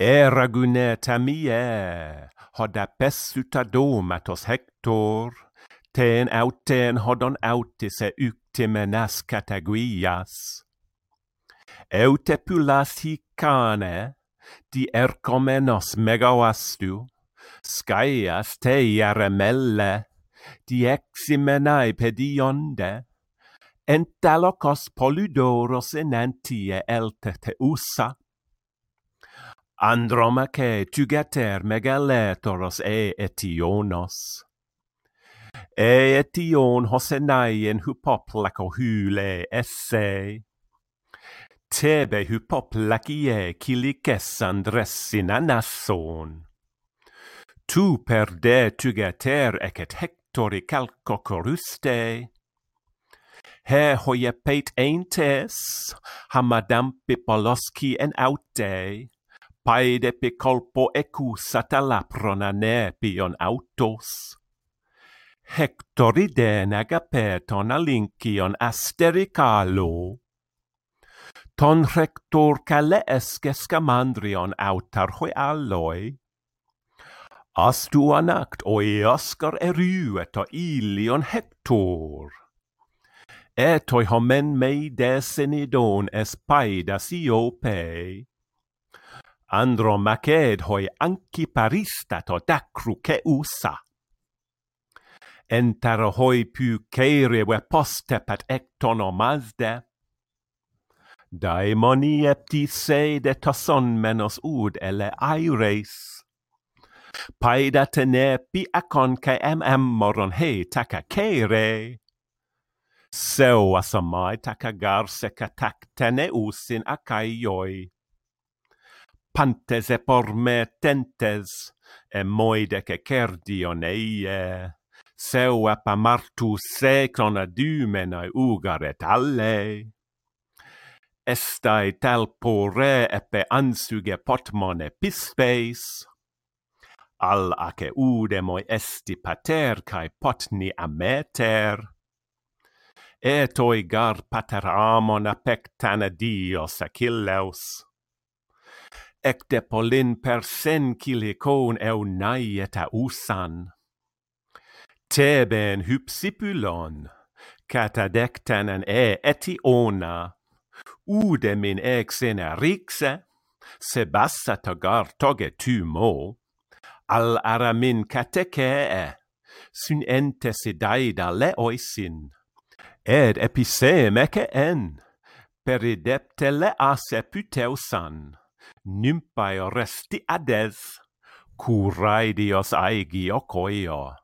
Eragune tamie, hoda pessuta domatos hector, ten auten hodon autis e uctimenas cataguias. Eute pulas hicane, di ercomenos megawastu, scaias te iaremelle, di eximenae pedionde, entalocos poludoros enantie elte teusa, Andromache tugater megaletoros e etionos. E etion hosenaien hupoplaco hule esse. Tebe hupoplacie kilikessan andressin anasson. Tu per de tugater ecet hectori calco coruste. He hoie peit entes, hamadampi poloski en aute paede pe colpo ecus atalaprona nepion autos. Hectoriden agapeton alincion astericalo. Ton rector caleesce scamandrion autarhoi alloi. Astuan anact oi oscar erueto ilion hector. Etoi homen mei desenidon es paida. Andromache hoi anki parista tota to dacru che usa. Entar hoi pu ceire we poste pat ecton omazde. Daimoni epti se de toson menos ud ele aires. Paida tene pi acon ca mm moron he taca ceire. Seu asamai taca garse ca tac tene usin acaioi pantes e porme tentes, e moide che cerdion eie, seu apamartus secon adumenae ugaret alle. tal pore epe ansuge potmone pispes, al ace udemoi esti pater cae potni ameter, Et oi gar pater amon apectana dios Achilleus, ecte polin per sen cilicon eu naieta usan. Teben hypsipylon, catadectanen e etiona, ude min exen rixe, sebassa togar toge tumo, al aramin catecee, sun ente sidaida le oisin, ed episem ece en, peridepte lease puteusan nymphae dios aegi ocoio.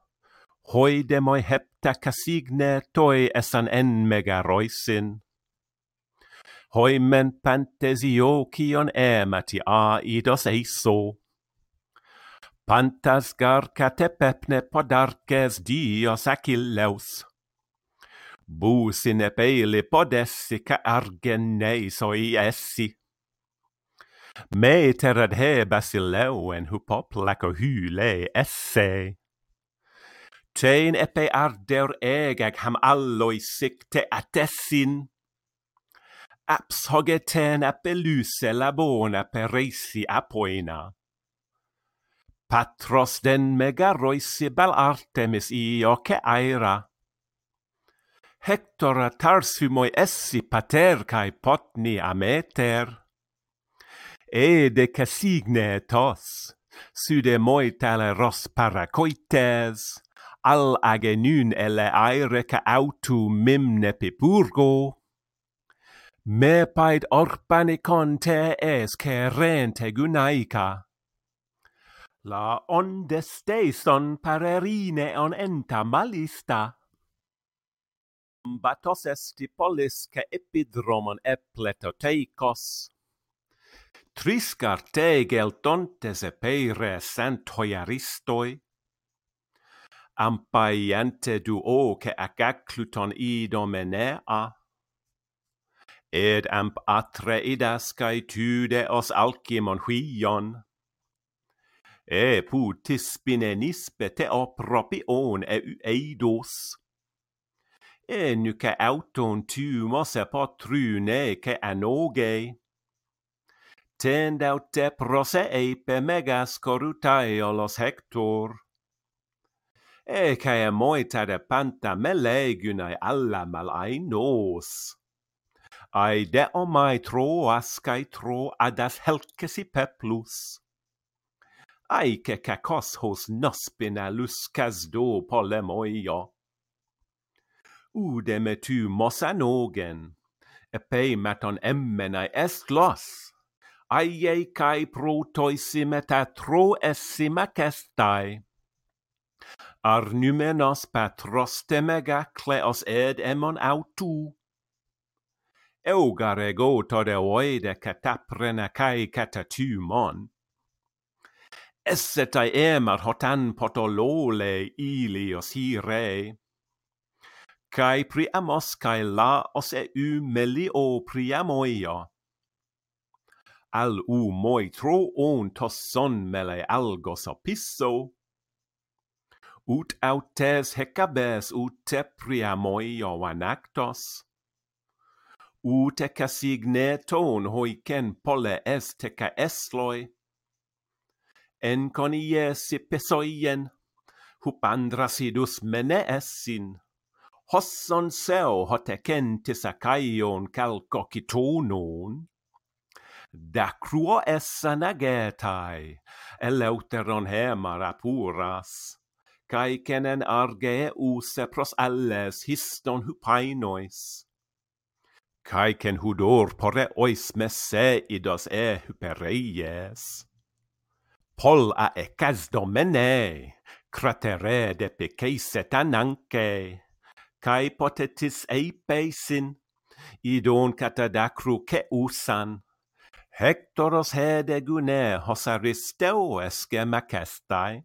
Hoi demoi hepta casigne toi esan en mega megaroisin. Hoimen pantesio cion emati a idos eiso. Pantas garca tepepne podarces dios achilleus. Busine peile podessi ca argeneisoi essi me terad he basileu en hupop lacohyle esse. Tein epe ardeur egag ham alloi sic te atessin. Aps hogeten apeluse labona per reisi apoina. Patros den megaroisi bel artemis io ce aera. Hectora tarsumoi essi pater cae potni ameter e de casigne tos, sude moitale ros paracoites, al agenun ele aere ca autu mimne pipurgo, me paid orpanicon te es cerente gunaica. La ondesteison parerine on enta malista. Batos estipolis ca epidromon epletoteikos, triscartei geltontes epeire santoiaristoi, ampaiente che agacluton idomenea, ed amp atreidas cae tude os alcimon huion, e putis spine nispe te opropion e eidos, e nuca auton tu mos e potrune che anoge, tendaute prose pe megas corutai hector. Ekae moita de panta melegunai alla malainos. Ai de omai tro ascai tro adas helcesi peplus. Aike cacos hos nospina luscas do polemoio. Ude metu mosanogen, epei maton emmenai est los aiei cae protoi simeta tro es simac Ar Arnumenos patros temega cleos ed emon autu. Eugar ego todeoide cataprena cae catatumon. Essetai emar hotan potolole ilios hirei kai priamos kai la os e u melio priamoia al u moi tro on tos son mele algos apisso ut autes hecabes ut te priamoi anactos ut eca signeton hoicen pole est eca esloi. En conie sipesoien, hup andrasidus mene essin, hosson seo hotecen tisacaion calcocitonon dacruo essanagetai, eleuteron hemar apuras, cae cenen arge use pros alles histon hupainois. Cae cen hudor pore ois meseidos e hupereies. Pol a ecas domene, cratere de peceiset ananque, cae potetis eipesin, idon catadacru ce usan, Hectoros hedegune hos macestai, gemacestai.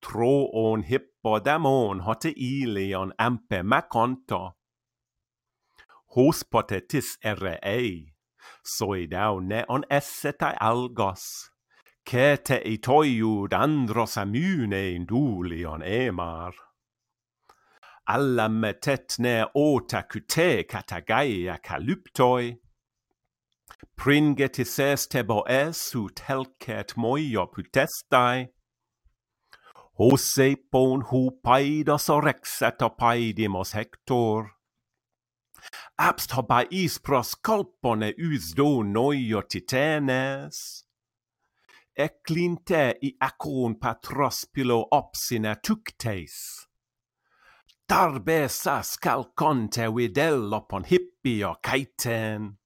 Troon hippodamon hote ilion ampe maconto. Hos potetis ere ei, ne on essetai algos, cete itoiud andros amune indulion emar. Alla tetne ota cute catagaia calyptoi, pringetises tebo es ut telcet moio putestai. Hose pon hu paidas orexet paidimos hector. Abst habais pros colpone us do noio titenes. Eclinte i acon patrospilo opsina tuctes. Tarbesas calconte videl opon hippio caiten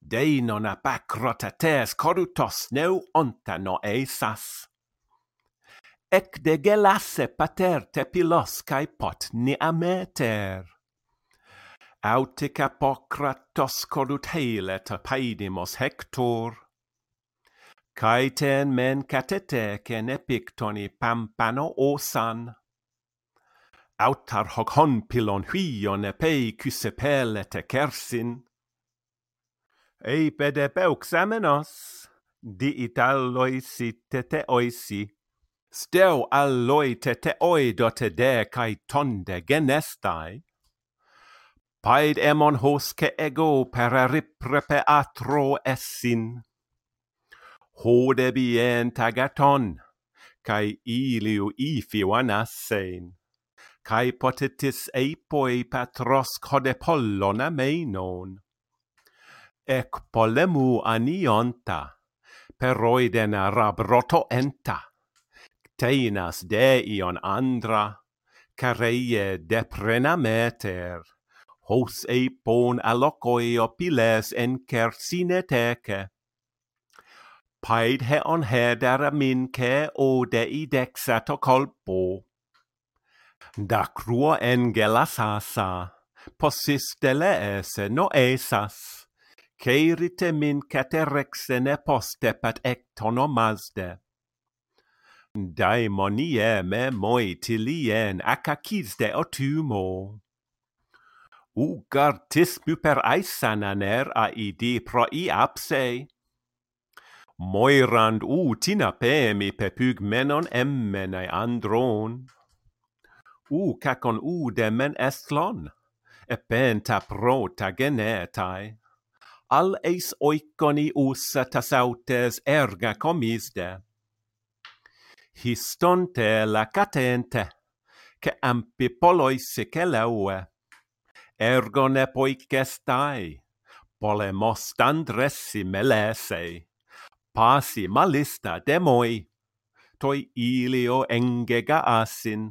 deinon bacrotates corutos neu ontano eisas. Ec de gelasse pater te pilos cae pot ni ameter. Autic apocratos corut heile te paidimos hector. Caeten men catetecen epictoni pampano osan autar hoc hon pilon huion epei cusepele te kersin, eipedepeuxamenos, diitalloi si teteoisi, steu alloi teteoi dotede cae tonde genestai, paid emon hosce ego pereriprepe atro essin, hode bien tagaton, cae iliu ifiuan assein, cae potetis eipoi patros codepollon meinon ec polemu anionta, peroiden rabroto enta, Teinas de ion andra, careie deprenameter, hos eipon allocoi opiles en kersineteke. Paid he heon hedera mince o dei dexato colpo. Da cruo en asa, possis dele ese no esas κέιρητε μην κατέρεξενε πόστε πατ εκτονομάζτε. Daimonie me moitilien akacis de otumo. Ugartis per aisananer aidi pro i apse. Moirand u tinapemi pepug menon emmenai andron. U kakon u demen estlon, epenta pro tagenetai al eis oikoni usa tasautes erga comisde. Histonte la catente, che ampi poloi secelaue, ergone poicestai, polemos tandressi melesei, pasi malista demoi, toi ilio engega asin,